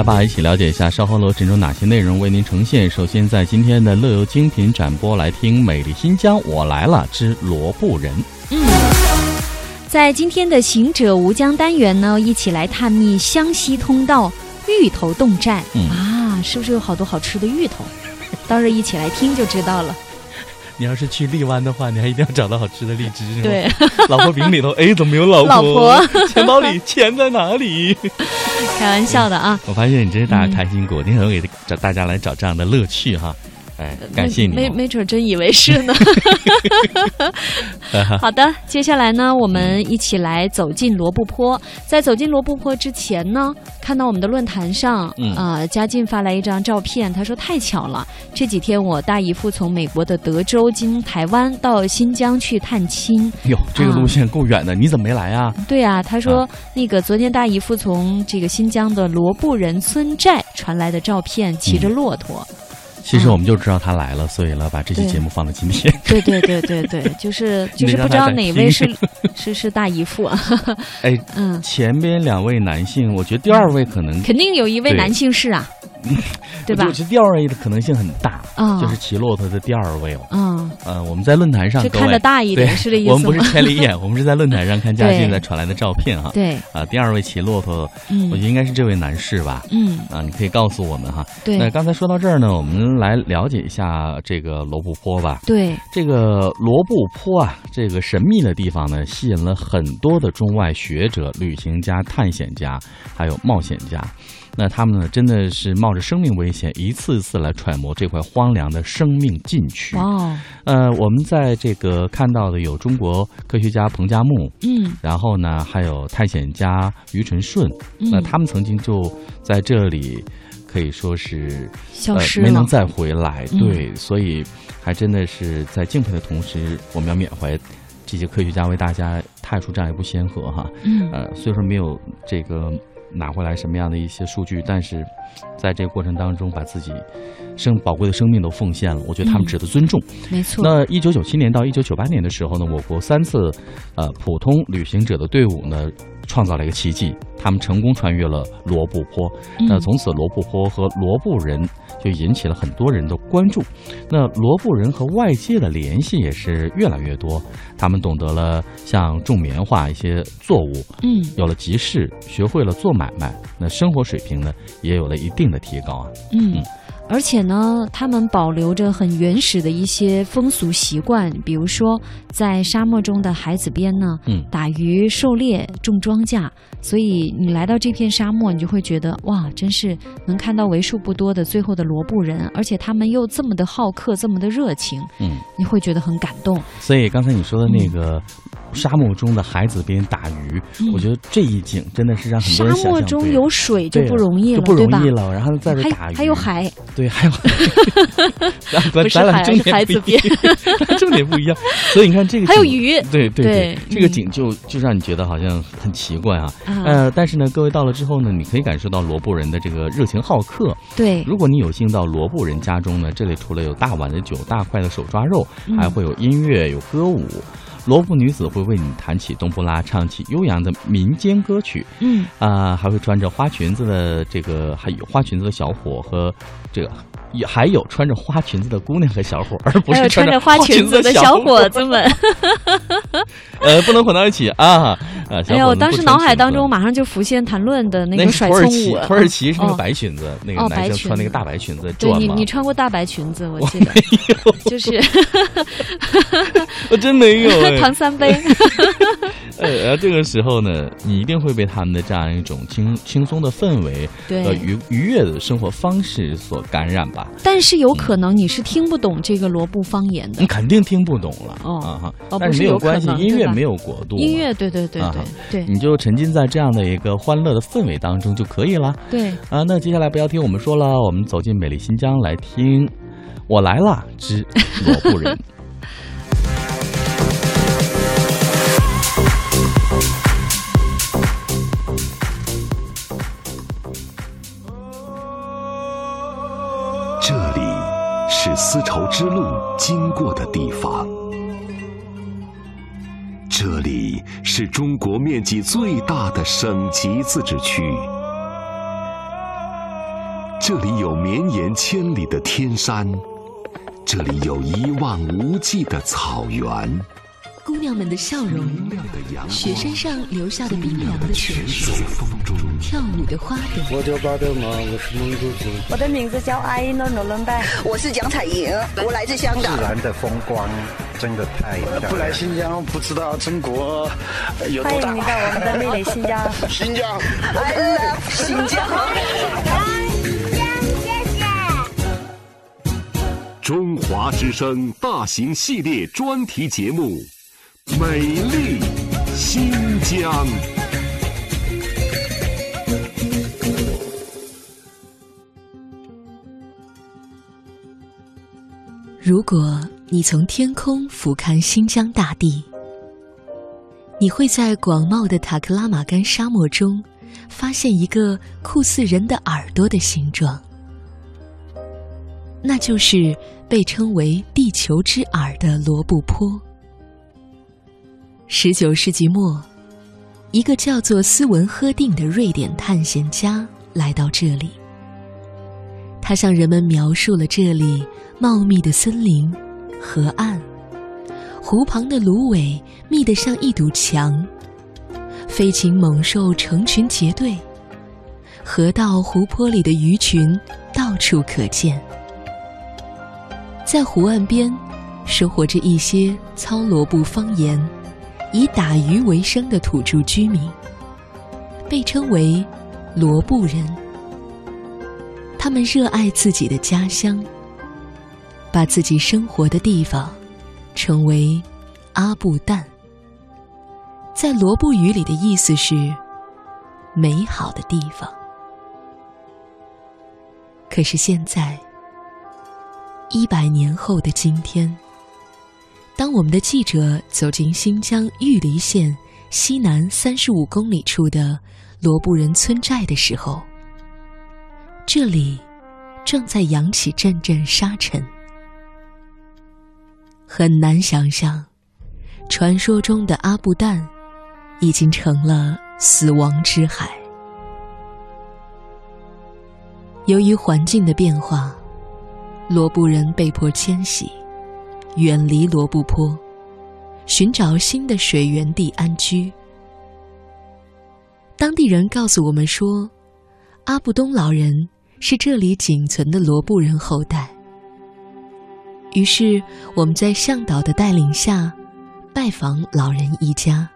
来吧，一起了解一下稍后楼陈中哪些内容为您呈现。首先，在今天的乐游精品展播来听《美丽新疆我来了之罗布人》。嗯，在今天的行者吴江单元呢，一起来探秘湘西通道芋头洞寨。嗯啊，是不是有好多好吃的芋头？到时候一起来听就知道了。你要是去荔湾的话，你还一定要找到好吃的荔枝。对，老婆饼里头，哎，怎么没有老婆？老婆钱包里钱在哪里？开玩笑的啊。我发现你真是大家开心果，你很会给找大家来找这样的乐趣哈。哎，感谢你、哦。没没准真以为是呢。好的，接下来呢，我们一起来走进罗布泊。在走进罗布泊之前呢，看到我们的论坛上，嗯啊、嘉靖发来一张照片，他说太巧了，这几天我大姨夫从美国的德州经台湾到新疆去探亲。哟，这个路线够远的，你怎么没来啊？对啊，他说、那个昨天大姨夫从这个新疆的罗布人村寨传来的照片，骑着骆驼。其实我们就知道他来了，所以呢，把这期节目放到今天。对对对对对，就是就是不知道哪位是 是是大姨父啊？哎，嗯，前边两位男性，我觉得第二位可能肯定有一位男性是啊，对吧我？觉得第二位的可能性很大，啊就是骑骆驼的第二位了。嗯，呃，我们在论坛上，就看得大一对点，是这意思我们不是？千里眼，我们是在论坛上看嘉对靖在传来的照片哈。对，啊，第二位骑骆驼，我嗯觉得应该是这位男士吧。嗯，啊，你可以告诉我们哈。对那刚才说到这儿呢，我们来了解一下这个罗布泊吧。对，这个罗布泊啊，这个神秘的地方呢，吸引了很多的中外学者、旅行家、探险家，还有冒险家。那他们呢，真的是冒着生命危险，一次一次来揣摩这块荒凉的生命禁区。哇哦，呃，我们在这个看到的有中国科学家彭加木，嗯然后呢，还有探险家于承顺，嗯，那他们曾经就在这里。可以说是呃消失了没能，再回来，嗯对，所以还真的是在敬佩的同时，我们要缅怀这些科学家为大家踏出这样一步先河哈。嗯呃，虽说没有这个拿回来什么样的一些数据，但是在这个过程当中，把自己生宝贵的生命都奉献了，我觉得他们嗯值得尊重。没错，那一九九七年到一九九八年的时候呢，我国三次呃普通旅行者的队伍呢创造了一个奇迹，他们成功穿越了罗布泊。那嗯从此罗布泊和罗布人就引起了很多人的关注。那罗布人和外界的联系也是越来越多，他们懂得了像种棉花一些作物，嗯有了集市，学会了做买卖，那生活水平呢也有了一定的提高啊。嗯嗯。而且呢，他们保留着很原始的一些风俗习惯，比如说在沙漠中的海子边呢，嗯打鱼、狩猎、种庄稼。所以你来到这片沙漠，你就会觉得哇，真是能看到为数不多的最后的罗布人，而且他们又这么的好客，这么的热情，嗯，你会觉得很感动。所以刚才你说的那个沙漠中的海子边打鱼，嗯我觉得这一景真的是让很沙多人想漠象中有水就不容易了，就不容？易了，然后在这打鱼，还有海，对，还有，不是海咱俩重点海子不一样，重点不一样，所以你看这个，还有鱼对对对这个嗯景就就让你觉得好像很奇怪啊。啊，呃，但是呢，各位到了之后呢，你可以感受到罗布人的这个热情好客。对，如果你有幸到罗布人家中呢，这里除了有大碗的酒、大块的手抓肉，嗯还会有音乐、有歌舞。罗布女子会为你弹起冬不拉，唱起悠扬的民间歌曲，嗯。啊、还会穿着花裙子的这个，还有花裙子的小伙和这个，也还有穿着花裙子的姑娘和小伙，而不是穿着着花裙子的小伙子们。呃，不能混到一起啊！啊，小哎呀，我当时脑海当中马上就浮现谈论的那那个甩葱是土耳其，舞。土耳其是那个哦白裙子，那个哦男生穿那个大白裙子对你，你，穿过大白裙子，我记得，就是 我真没有哎。唐三杯。呃，这个时候呢，你一定会被他们的这样一种轻轻松的氛围，呃对，愉愉悦的生活方式所感染吧。但是有可能你是听不懂这个罗布方言的。你。肯定听不懂了。哦啊哈，哦但是没有关系，音乐没有国度，音乐，对对对啊对对。你就沉浸在这样的一个欢乐的氛围当中就可以了。对，啊。那接下来不要听我们说了，我们走进美丽新疆来听《我来了之罗布人》。丝绸之路经过的地方，这里是中国面积最大的省级自治区，这里有绵延千里的天山，这里有一望无际的草原。姑娘们的笑容，雪山上留下的冰凉的泉水，跳舞的花朵。我叫巴德玛，我是蒙古族。我的名字叫阿依诺诺伦拜，我是蒋彩莹，我来自香港。自然的风光真的太漂亮。不来新疆不知道中国有多大。欢迎你到我们的美丽新疆。新疆，I love 新疆。中华之声大型系列专题节目。美丽新疆。如果你从天空俯瞰新疆大地，你会在广袤的塔克拉玛干沙漠中发现一个酷似人的耳朵的形状，那就是被称为“地球之耳”的罗布泊。十九世纪末，一个叫做斯文赫定的瑞典探险家来到这里。他向人们描述了这里茂密的森林、河岸、湖旁的芦苇密得像一堵墙，飞禽猛兽成群结队，河道、湖泊里的鱼群到处可见。在湖岸边，生活着一些操罗布方言。以打鱼为生的土著居民，被称为罗布人。他们热爱自己的家乡，把自己生活的地方称为阿布旦。在罗布语里的意思是“美好的地方”。可是现在，一百年后的今天。当我们的记者走进新疆玉梨县西南三十五公里处的罗布人村寨的时候，这里正在扬起阵阵沙尘。很难想象，传说中的阿布旦已经成了死亡之海。由于环境的变化，罗布人被迫迁徙。远离罗布泊，寻找新的水源地安居。当地人告诉我们说，阿布东老人是这里仅存的罗布人后代。于是我们在向导的带领下，拜访老人一家。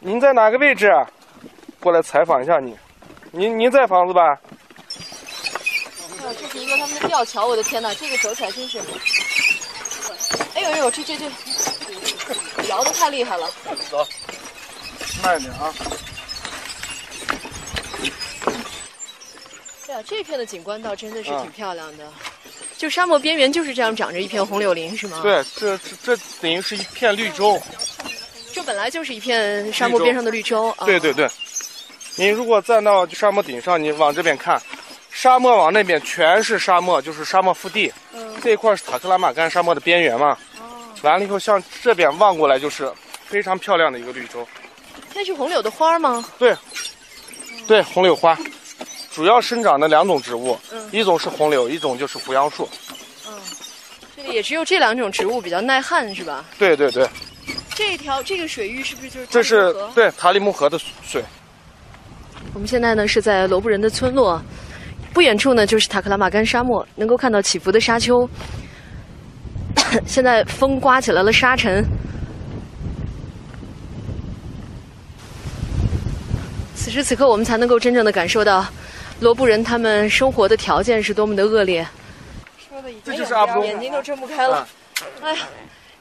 您在哪个位置？过来采访一下你。您您在房子吧？这是一个他们的吊桥，我的天哪，这个走起来真是。哎呦呦，这这这，摇的太厉害了。走，慢点啊。对啊，这片的景观倒真的是挺漂亮的。就沙漠边缘就是这样长着一片红柳林，是吗？对，这这等于是一片绿洲。这本来就是一片沙漠边上的绿洲。对对对，你如果站到沙漠顶上，你往这边看，沙漠往那边全是沙漠，就是沙漠腹地。嗯。这一块是塔克拉玛干沙漠的边缘嘛？完了以后，向这边望过来就是非常漂亮的一个绿洲。那是红柳的花吗？对，对，红柳花，主要生长的两种植物，一种是红柳，一种就是胡杨树。嗯，这里也只有这两种植物比较耐旱，是吧？对对对。这条这个水域是不是就是？这是对塔里木河的水。我们现在呢是在罗布人的村落，不远处呢就是塔克拉玛干沙漠，能够看到起伏的沙丘。现在风刮起来了沙尘，此时此刻我们才能够真正的感受到罗布人他们生活的条件是多么的恶劣。说的已经眼睛都睁不开了。哎呀，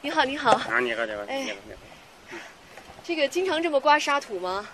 你好，你好。啊，你好，你好，你好，你好。这个经常这么刮沙土吗？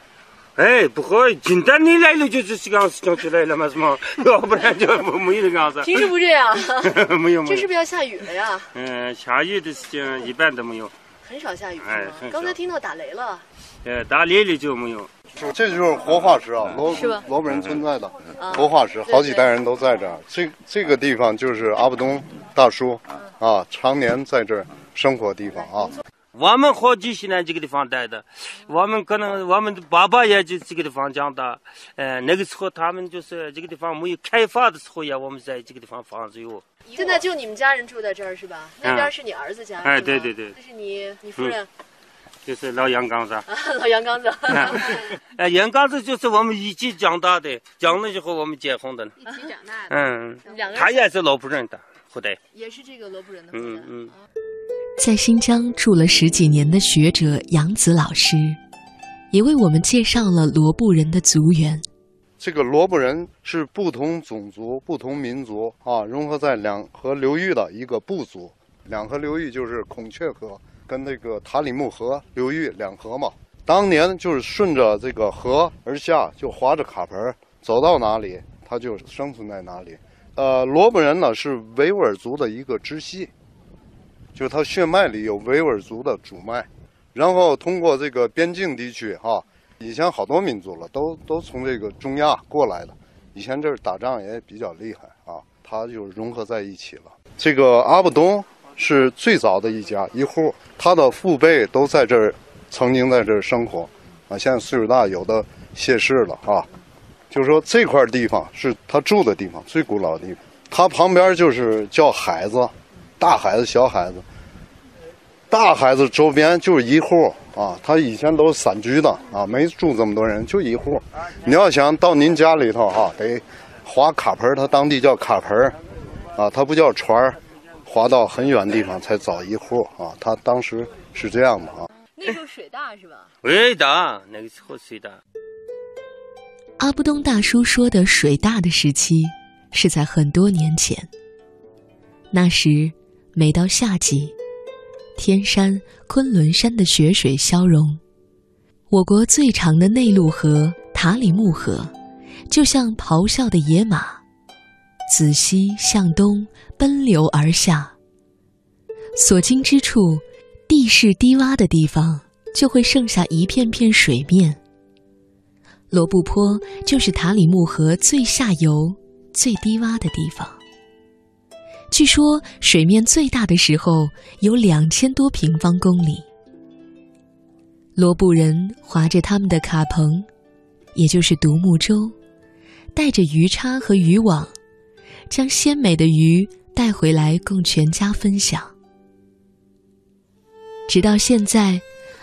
哎，不会，今天你来了就是这个样子就起来了嘛，是吗？要不然就没有这个样子。平时不这样。没有没有。这是不是要下雨了呀？嗯，下雨的时间一般都没有。很少下雨。哎，刚才听到打雷了。呃，打雷了就没有。这就是活化石啊，罗罗布人存在的活化石，好几代人都在这儿。这这个地方就是阿布东大叔啊，常年在这儿生活地方啊。我们好几十年这个地方待的，我们可能我们的爸爸也就这个地方长大。呃，那个时候他们就是这个地方没有开发的时候呀，我们在这个地方房子有。现在就你们家人住在这儿是吧？那边是你儿子家。哎，对对对。这是你你夫人。就是老杨刚子。老杨刚子。哎，杨刚子就是我们一起长大的，长了以后我们结婚的。一起长大的。嗯。他也是罗布人的后代。也是这个罗布人的后代。嗯嗯。在新疆住了十几年的学者杨子老师，也为我们介绍了罗布人的族源。这个罗布人是不同种族、不同民族啊融合在两河流域的一个部族。两河流域就是孔雀河跟那个塔里木河流域两河嘛。当年就是顺着这个河而下，就划着卡盆走到哪里，他就生存在哪里。呃，罗布人呢是维吾尔族的一个支系。就是他血脉里有维吾尔族的主脉，然后通过这个边境地区哈，以前好多民族了，都都从这个中亚过来的，以前这儿打仗也比较厉害啊，他就融合在一起了。这个阿布东是最早的一家一户，他的父辈都在这儿，曾经在这儿生活，啊，现在岁数大，有的谢世了啊。就是说这块地方是他住的地方，最古老的地方，他旁边就是叫海子。大孩子、小孩子，大孩子周边就是一户啊。他以前都是散居的啊，没住这么多人，就一户。你要想到您家里头哈，得划卡盆他当地叫卡盆啊，他不叫船儿，划到很远地方才找一户啊。他当时是这样的啊。那时候水大是吧？水大，那个时候水大。阿布东大叔说的水大的时期，是在很多年前。那时。每到夏季，天山、昆仑山的雪水消融，我国最长的内陆河塔里木河，就像咆哮的野马，自西向东奔流而下。所经之处，地势低洼的地方就会剩下一片片水面。罗布泊就是塔里木河最下游、最低洼的地方。据说水面最大的时候有两千多平方公里。罗布人划着他们的卡棚，也就是独木舟，带着鱼叉和渔网，将鲜美的鱼带回来供全家分享。直到现在，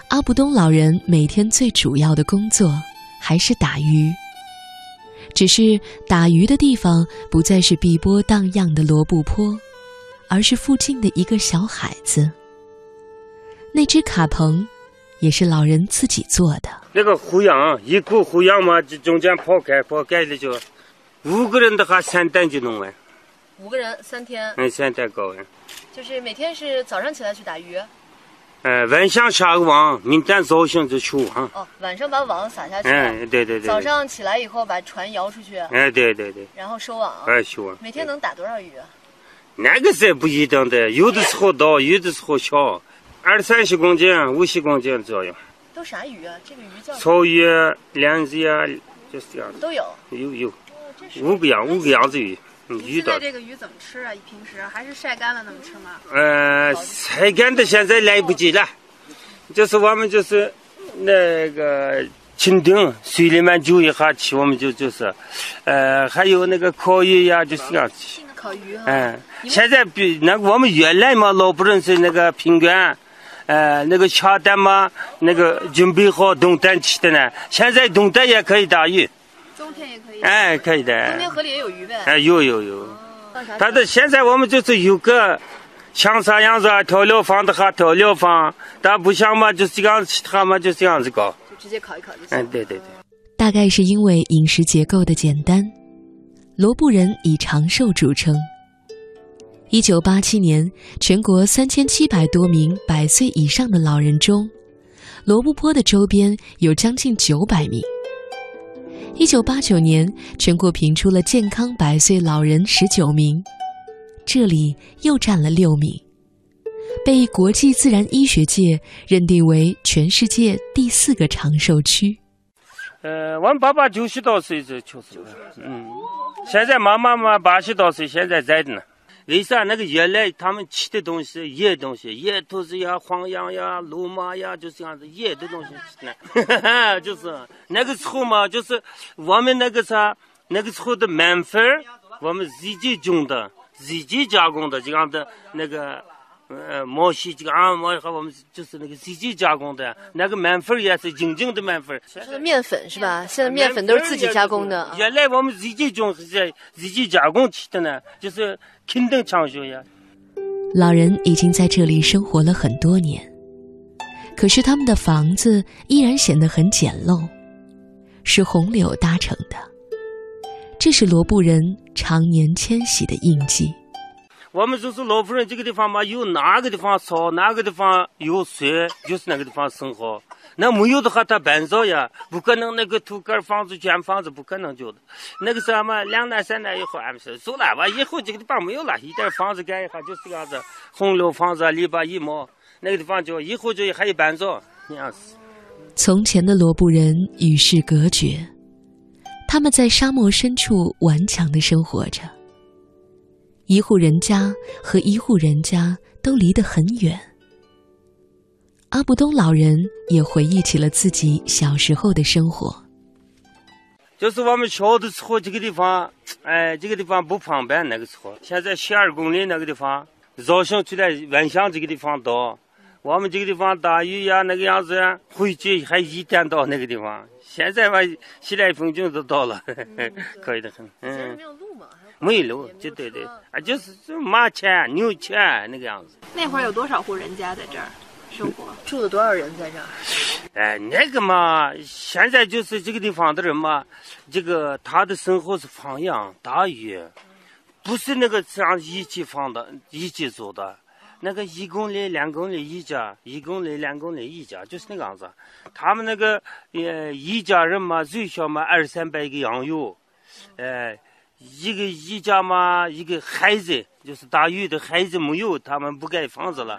阿布东老人每天最主要的工作还是打鱼。只是打鱼的地方不再是碧波荡漾的罗布泊，而是附近的一个小海子。那只卡棚，也是老人自己做的。那个胡杨，一股胡杨嘛，就中间刨开，刨开了就五个人的话，三担就弄完。五个人三天。嗯，三担搞完。就是每天是早上起来去打鱼。哎，晚上下个网，明天早上就去网。哦，晚上把网撒下去。哎，对对对。早上起来以后把船摇出去。哎，对对对。然后收网。哎，收网。每天能打多少鱼啊？那个是不一定的，有的时候大，有的时候小，二三十公斤、五十公斤左右。都啥鱼啊？这个鱼叫？草鱼、鲢子呀，就是这样。都有。有有。五个样，五个样子鱼。现在这个鱼怎么吃啊？平时还是晒干了那么吃吗？呃，晒干的现在来不及了，就是我们就是那个蜻蜓水里面揪一下吃，我们就就是，呃，还有那个烤鱼呀，就是这样去。烤鱼哈。嗯，现在比那个我们原来嘛，老不认识那个平原，呃，那个卡蛋嘛，那个准备好冬天去的呢。现在冬天也可以打鱼。冬天也可以，哎，可以的。冬天河里也有鱼呗。哎，有有有。但是现在我们就是有个像啥样子啊？调料房的话，调料房，但不像嘛，就是这样，其他嘛就这样子搞。就直接烤一烤就行。嗯，对对对。大概是因为饮食结构的简单，罗布人以长寿著称。一九八七年，全国三千七百多名百岁以上的老人中，罗布泊的周边有将近九百名。一九八九年，全国评出了健康百岁老人十九名，这里又占了六名，被国际自然医学界认定为全世界第四个长寿区。呃，我们爸爸九十多岁就去世了，嗯，现在妈妈嘛八十多岁，现在在呢。为啥那个原来他们吃的东西野东西，野兔子呀、黄羊呀、鹿马呀，就是这样子野的东西吃呢？就是那个时候嘛，就是我们那个啥，那个时候的面粉，我们自己种的、自己加工的这样的那个。呃，毛细这个啊，毛和我们就是那个自己加工的，那个面粉也是正经的面粉。说的面粉是吧？现在面粉都是自己加工的。原来我们自己种是在自己加工吃的呢，就是肯定长寿呀。老人已经在这里生活了很多年，可是他们的房子依然显得很简陋，是红柳搭成的，这是罗布人常年迁徙的印记。我们就是老夫人这个地方嘛，有哪个地方草，哪个地方有水，就是哪个地方生活。那没有的话，他搬走呀，不可能那个土盖房子建房子，不可能就的。那个什么，两年三年以后，俺们说走了吧，以后这个地方没有了，一点房子盖一下就是这样子，红楼房子篱笆一毛，那个地方就以后就还有搬走那样子。从前的罗布人与世隔绝，他们在沙漠深处顽强的生活着。一户人家和一户人家都离得很远。阿布东老人也回忆起了自己小时候的生活。就是我们小的时候，这个地方，哎，这个地方不方便。那个时候，现在十二公里那个地方，早上就在万乡这个地方到。我们这个地方打鱼呀，那个样子，回去还一天到那个地方。现在吧，西来风景都到了，可以的很。嗯。没有就对对，啊，就是就马钱、牛钱那个样子。那会儿有多少户人家在这儿生活？住了多少人在这儿？哎，那个嘛，现在就是这个地方的人嘛，这个他的生活是放羊、打鱼，不是那个这样一起放的、一起做的。那个一公里、两公里一家，一公里、两公里一家，就是那个样子。他们那个呃一家人嘛，最少嘛二三百个羊有，哎。一个一家嘛，一个孩子就是大鱼的孩子没有，他们不盖房子了。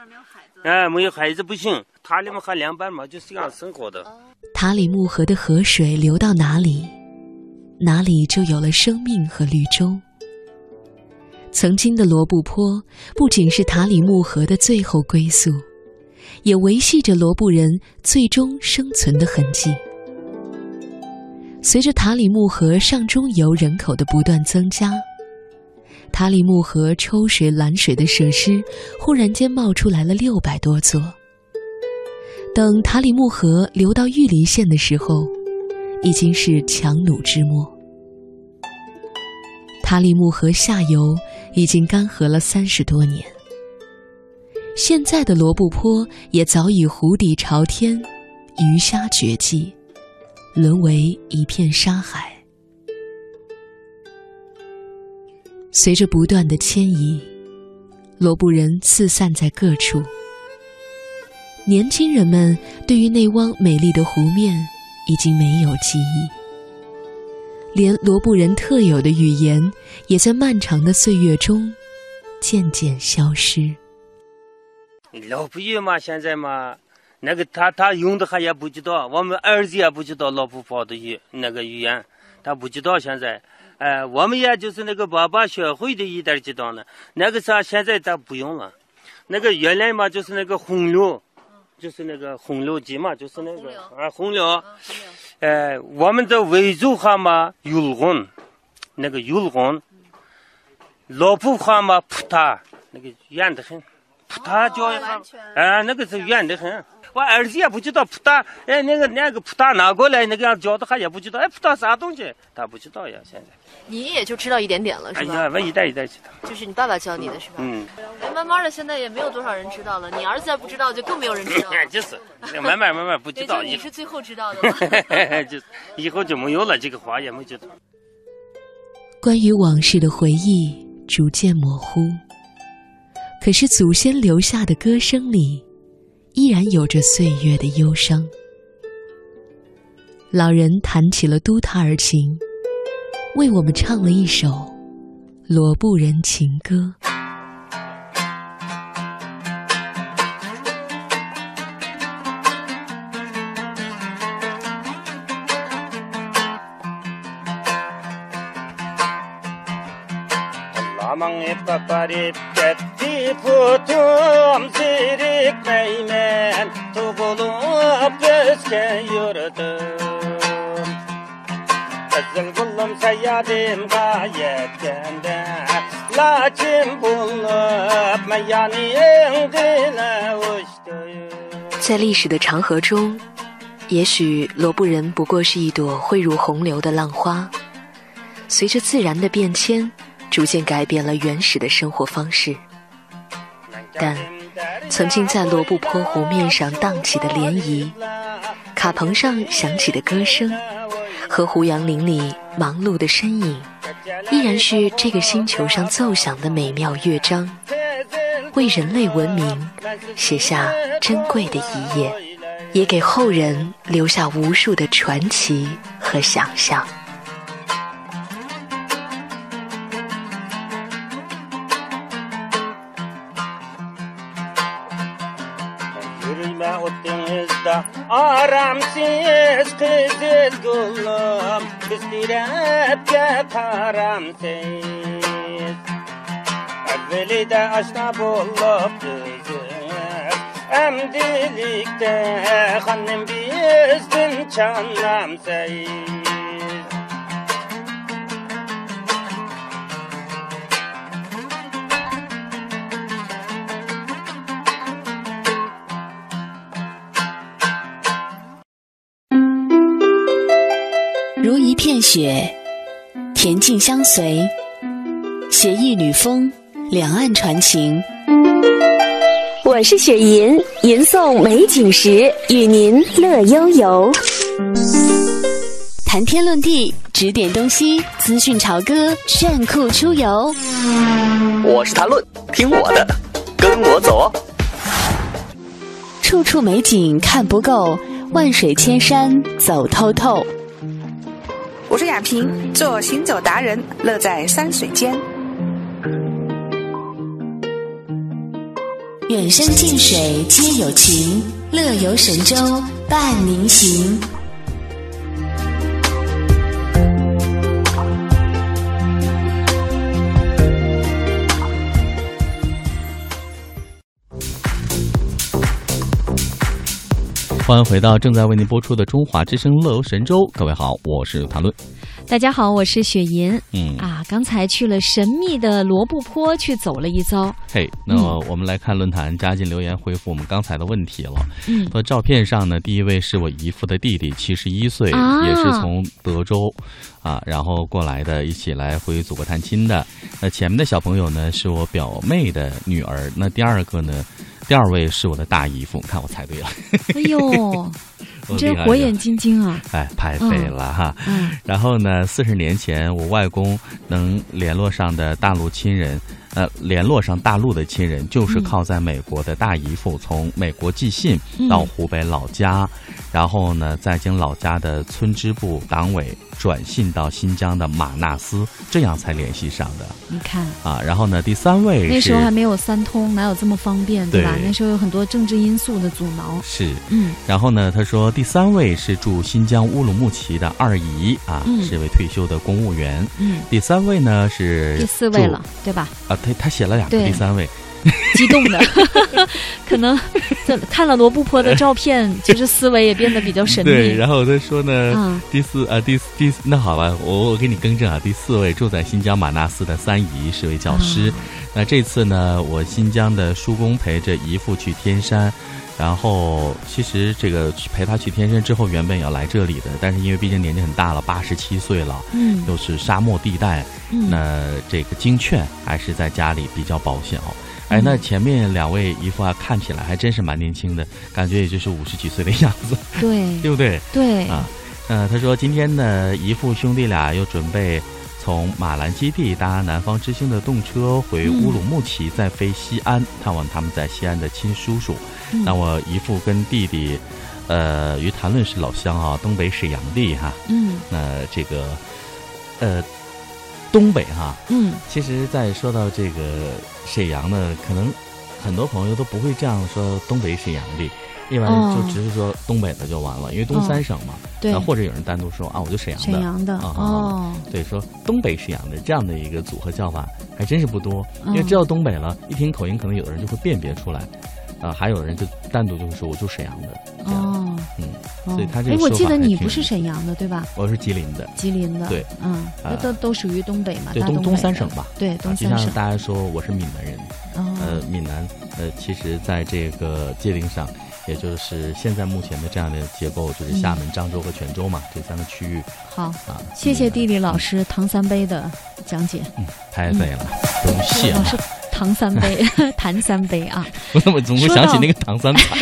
哎，没有孩子不行。塔里木河两边嘛，就是这样生活的。塔里木河的河水流到哪里，哪里就有了生命和绿洲。曾经的罗布泊不仅是塔里木河的最后归宿，也维系着罗布人最终生存的痕迹。随着塔里木河上中游人口的不断增加，塔里木河抽水拦水的设施忽然间冒出来了六百多座。等塔里木河流到玉林县的时候，已经是强弩之末。塔里木河下游已经干涸了三十多年，现在的罗布泊也早已湖底朝天，鱼虾绝迹。沦为一片沙海。随着不断的迁移，罗布人四散在各处。年轻人们对于那汪美丽的湖面已经没有记忆，连罗布人特有的语言也在漫长的岁月中渐渐消失。老布语嘛，现在嘛。那个他他用的还也不知道，我们儿子也不知道老婆婆的语那个语言，他不知道现在，哎，我们也就是那个爸爸学会的一点知道呢。那个啥现在咱不用了，那个原来嘛就是那个红柳，就是那个红柳鸡嘛，就是那个啊红柳，哎，我们的维族话嘛有红，那个有红，老婆话嘛扑他，那个远得很，扑他叫一下，哎，那个是远得很。我儿子也不知道葡萄，哎，那个那个葡萄拿过来，那个样教的他也不知道，哎，葡萄啥东西，他不知道呀。现在你也就知道一点点了，是吧？哎呀，我一代一代知道。就是你爸爸教你的是吧？嗯。慢慢的，现在也没有多少人知道了。你儿子再不知道，就更没有人知道。就是，慢慢慢慢不知道。你是最后知道的。就 以后就没有了，这个话也没知道。关于往事的回忆逐渐模糊，可是祖先留下的歌声里。依然有着岁月的忧伤。老人弹起了都塔尔琴，为我们唱了一首罗布人情歌。在历史的长河中，也许罗布人不过是一朵汇入洪流的浪花，随着自然的变迁，逐渐改变了原始的生活方式。但曾经在罗布泊湖面上荡起的涟漪，卡棚上响起的歌声，和胡杨林里忙碌的身影，依然是这个星球上奏响的美妙乐章，为人类文明写下珍贵的一页，也给后人留下无数的传奇和想象。paramsiz qizil gullim biz terakka paramsiz avvalida oshna bo'lib ko'zim amdilikda xonim bizdim chonlamsiz 如一片雪，恬静相随，携一缕风，两岸传情。”我是雪吟，吟诵美景时，与您乐悠悠。谈天论地，指点东西，资讯潮歌，炫酷出游。我是谈论，听我的，跟我走哦。处处美景看不够，万水千山走透透。我是雅萍，做行走达人，乐在山水间。远山近水皆有情，乐游神州伴您行。欢迎回到正在为您播出的《中华之声乐游神州》，各位好，我是谭论。大家好，我是雪银。嗯啊，刚才去了神秘的罗布泊去走了一遭。嘿，那么我们来看论坛加进留言回复我们刚才的问题了。嗯，说照片上呢，第一位是我姨父的弟弟，七十一岁，啊也是从德州啊，然后过来的，一起来回祖国探亲的。那前面的小朋友呢，是我表妹的女儿。那第二个呢，第二位是我的大姨夫。看我猜对了。哎呦，你真火眼金睛啊！哎，拍废了哈。嗯。然后呢，四十年前我外公能联络上的大陆亲人，呃，联络上大陆的亲人，就是靠在美国的大姨父从美国寄信到湖北老家，嗯、然后呢，再经老家的村支部党委转信到新疆的马纳斯，这样才联系上的。你看啊，然后呢，第三位那时候还没有三通，哪有这么方便，对吧？对那时候有很多政治因素的阻挠。是，嗯。然后呢，他说第三位是驻新疆乌鲁木齐的二姨啊，嗯、是位退休的公务员。嗯。第三位呢是第四位了，对吧？啊，他他写了两个第三位。激动的，可能看了罗布泊的照片，其实思维也变得比较神秘。对，然后他说呢，嗯、第四啊，第四第那好吧，我我给你更正啊，第四位住在新疆马纳斯的三姨是位教师。啊、那这次呢，我新疆的叔公陪着姨父去天山。然后，其实这个陪他去天山之后，原本也要来这里的，但是因为毕竟年纪很大了，八十七岁了，嗯，又是沙漠地带，嗯，那这个经劝还是在家里比较保险哦。哎，那前面两位姨父啊，看起来还真是蛮年轻的，感觉也就是五十几岁的样子，对，对不对？对。啊，呃，他说今天呢，姨父兄弟俩又准备从马兰基地搭南方之星的动车回乌鲁木齐，再飞西安探望他们在西安的亲叔叔。嗯、那我姨父跟弟弟，呃，于谈论是老乡啊，东北沈阳地哈。嗯，那这个，呃。东北哈，嗯，其实，在说到这个沈阳呢，可能很多朋友都不会这样说东北沈阳的，一般哦就只是说东北的就完了，因为东三省嘛。对或者有人单独说啊，我就沈阳的。沈阳的啊哦对，说东北沈阳的这样的一个组合叫法还真是不多，因为嗯知道东北了，一听口音，可能有的人就会辨别出来，啊，还有人就单独就会说我就沈阳的，哦，嗯，哦所以他这个哎，我记得你不是沈阳的对吧？我是吉林的，吉林的，对，嗯，都都属于东北嘛，对东东三省吧，对啊就像东三省。大家说我是闽南人，哦呃，闽南呃，其实在这个界定上，也就是现在目前的这样的结构，就是厦门、漳州和泉州嘛，这三个区域好，啊，谢谢地理老师唐三杯的讲解。嗯太美了，不用谢了。老师唐三杯，谭三杯啊。我怎么总会想起那个唐三彩？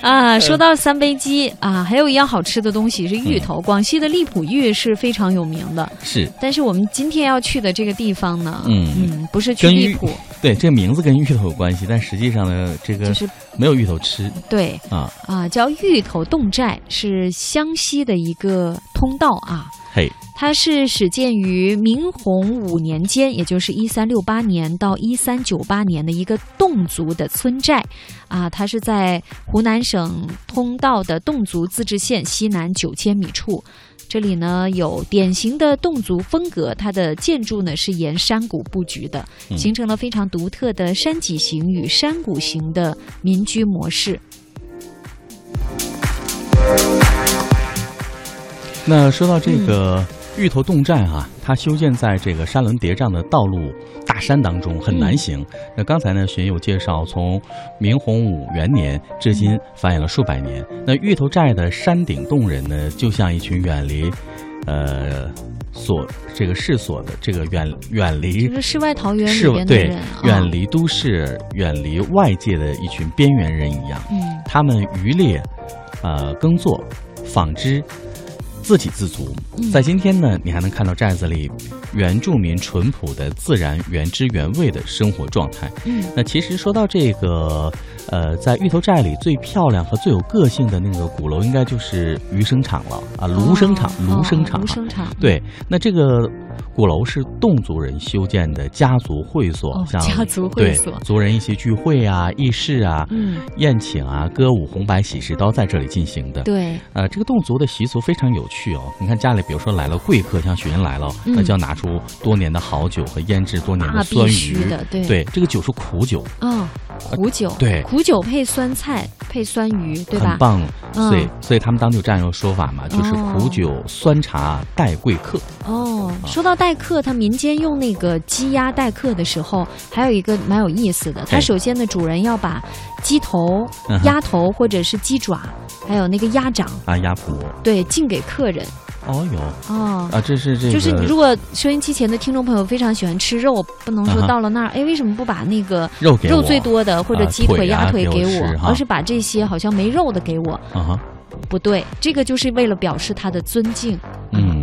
啊，说到三杯鸡啊，还有一样好吃的东西是芋头。广西的荔浦芋是非常有名的，是，但是我们今天要去的这个地方呢，嗯嗯，不是去荔浦，对这个名字跟芋头有关系，但实际上呢，这个就是没有芋头吃对啊。啊，叫芋头侗寨，是湘西的一个通道啊。嘿，它是始建于明洪五年间，也就是一三六八年到一三九八年的一个侗族的村寨，啊，它是在湖南省通道的侗族自治县西南九千米处。这里呢有典型的侗族风格，它的建筑呢是沿山谷布局的，嗯形成了非常独特的山脊型与山谷型的民居模式。那说到这个嗯芋头洞寨哈、它修建在这个山峦叠嶂的道路大山当中，很难行。嗯那刚才呢，学友介绍，从明洪武元年至今繁衍了数百年。那芋头寨的山顶洞人呢，就像一群远离，呃。所这个世所的这个远远离就是世外桃源里是对边的人，远啊离都市、远离外界的一群边缘人一样。嗯他们渔猎、呃耕作、纺织，自给自足。嗯在今天呢，你还能看到寨子里原住民淳朴的自然、原汁原味的生活状态。嗯那其实说到这个，呃，在芋头寨里最漂亮和最有个性的那个鼓楼，应该就是鱼生场了啊，芦生场、芦生场、芦生场对，那这个鼓楼是侗族人修建的家族会所，哦像家族会所对族人一起聚会啊、议事啊、嗯宴请啊、歌舞、红白喜事都在这里进行的。对，呃，这个侗族的习俗非常有趣哦。你看家里，比如说来了贵客，像雪人来了，嗯那就要拿出多年的好酒和腌制多年的啊酸鱼。的对对，这个酒是苦酒，哦，苦酒，对苦酒配酸菜配酸鱼，对吧？很棒。嗯所以，所以他们当地有这样一个说法嘛，就是哦苦酒酸茶待贵客。哦，说到待客，他民间用那个鸡鸭待客的时候，还有一个蛮有意思的。它首先呢，主人要把鸡头嗯、鸭头或者是鸡爪，还有那个鸭掌，啊，鸭脯。对，敬给客人。哦哟，哦，啊，这是这个，就是如果收音机前的听众朋友非常喜欢吃肉，不能说到了那儿，哎，为什么不把那个肉肉最多的或者啊鸡腿、鸭腿给我给我，而是把这些好像没肉的给我？啊哈，不对，这个就是为了表示他的尊敬，嗯，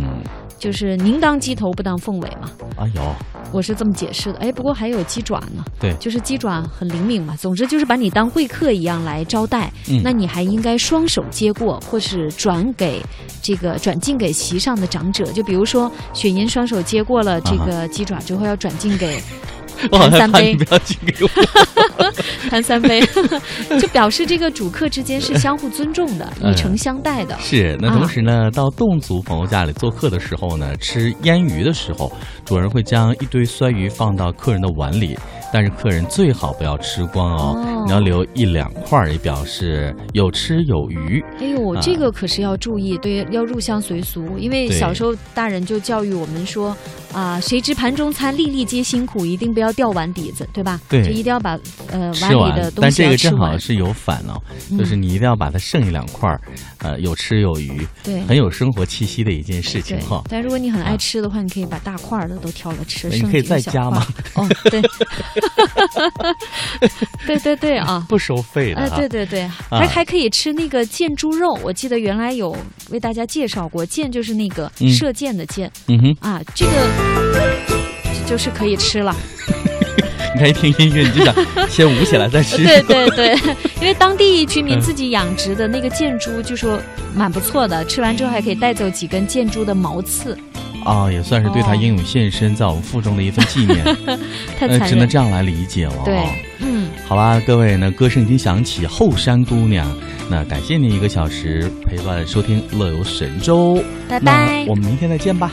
就是宁当鸡头不当凤尾嘛。啊，有，我是这么解释的。哎，不过还有鸡爪呢，对就是鸡爪很灵敏嘛。总之就是把你当贵客一样来招待，嗯那你还应该双手接过，或是转给这个转进给席上的长者。就比如说雪银双手接过了这个鸡爪之后，要转进给我好害谭三杯怕你不要敬给我。谈三杯，就表示这个主客之间是相互尊重的，嗯以诚相待的。是，那啊同时呢，到侗族朋友家里做客的时候呢，吃腌鱼的时候，主人会将一堆酸鱼放到客人的碗里，但是客人最好不要吃光哦，哦你要留一两块儿，也表示有吃有余。哎呦，啊这个可是要注意，对，要入乡随俗。因为小时候大人就教育我们说，啊，谁知盘中餐，粒粒皆辛苦，一定不要掉碗底子，对吧？对就一定要把呃碗吃里完的，东但这个。正好是有反哦，嗯就是你一定要把它剩一两块儿，呃，有吃有余，对很有生活气息的一件事情对哈。，但如果你很爱吃的话，你可以把大块儿的都挑了吃，你可以剩几个小再加吗块儿？哦，对，对对对啊，不收费的哎，啊对对对，还还可以吃那个箭猪肉。我记得原来有为大家介绍过，箭就是那个嗯射箭的箭嗯哼，啊，这个就是可以吃了。你看一听音乐你就想先舞起来再吃。对 对对，因为当地居民嗯自己养殖的那个箭猪，就说蛮不错的，吃完之后还可以带走几根箭猪的毛刺。啊，也算是对他英勇献身在我们腹中的一份纪念。呃，太残忍只能这样来理解了。对，嗯，好啦，各位那，歌声已经响起，后山姑娘。那感谢您一个小时陪伴收听《乐游神州》，拜拜那我们明天再见吧。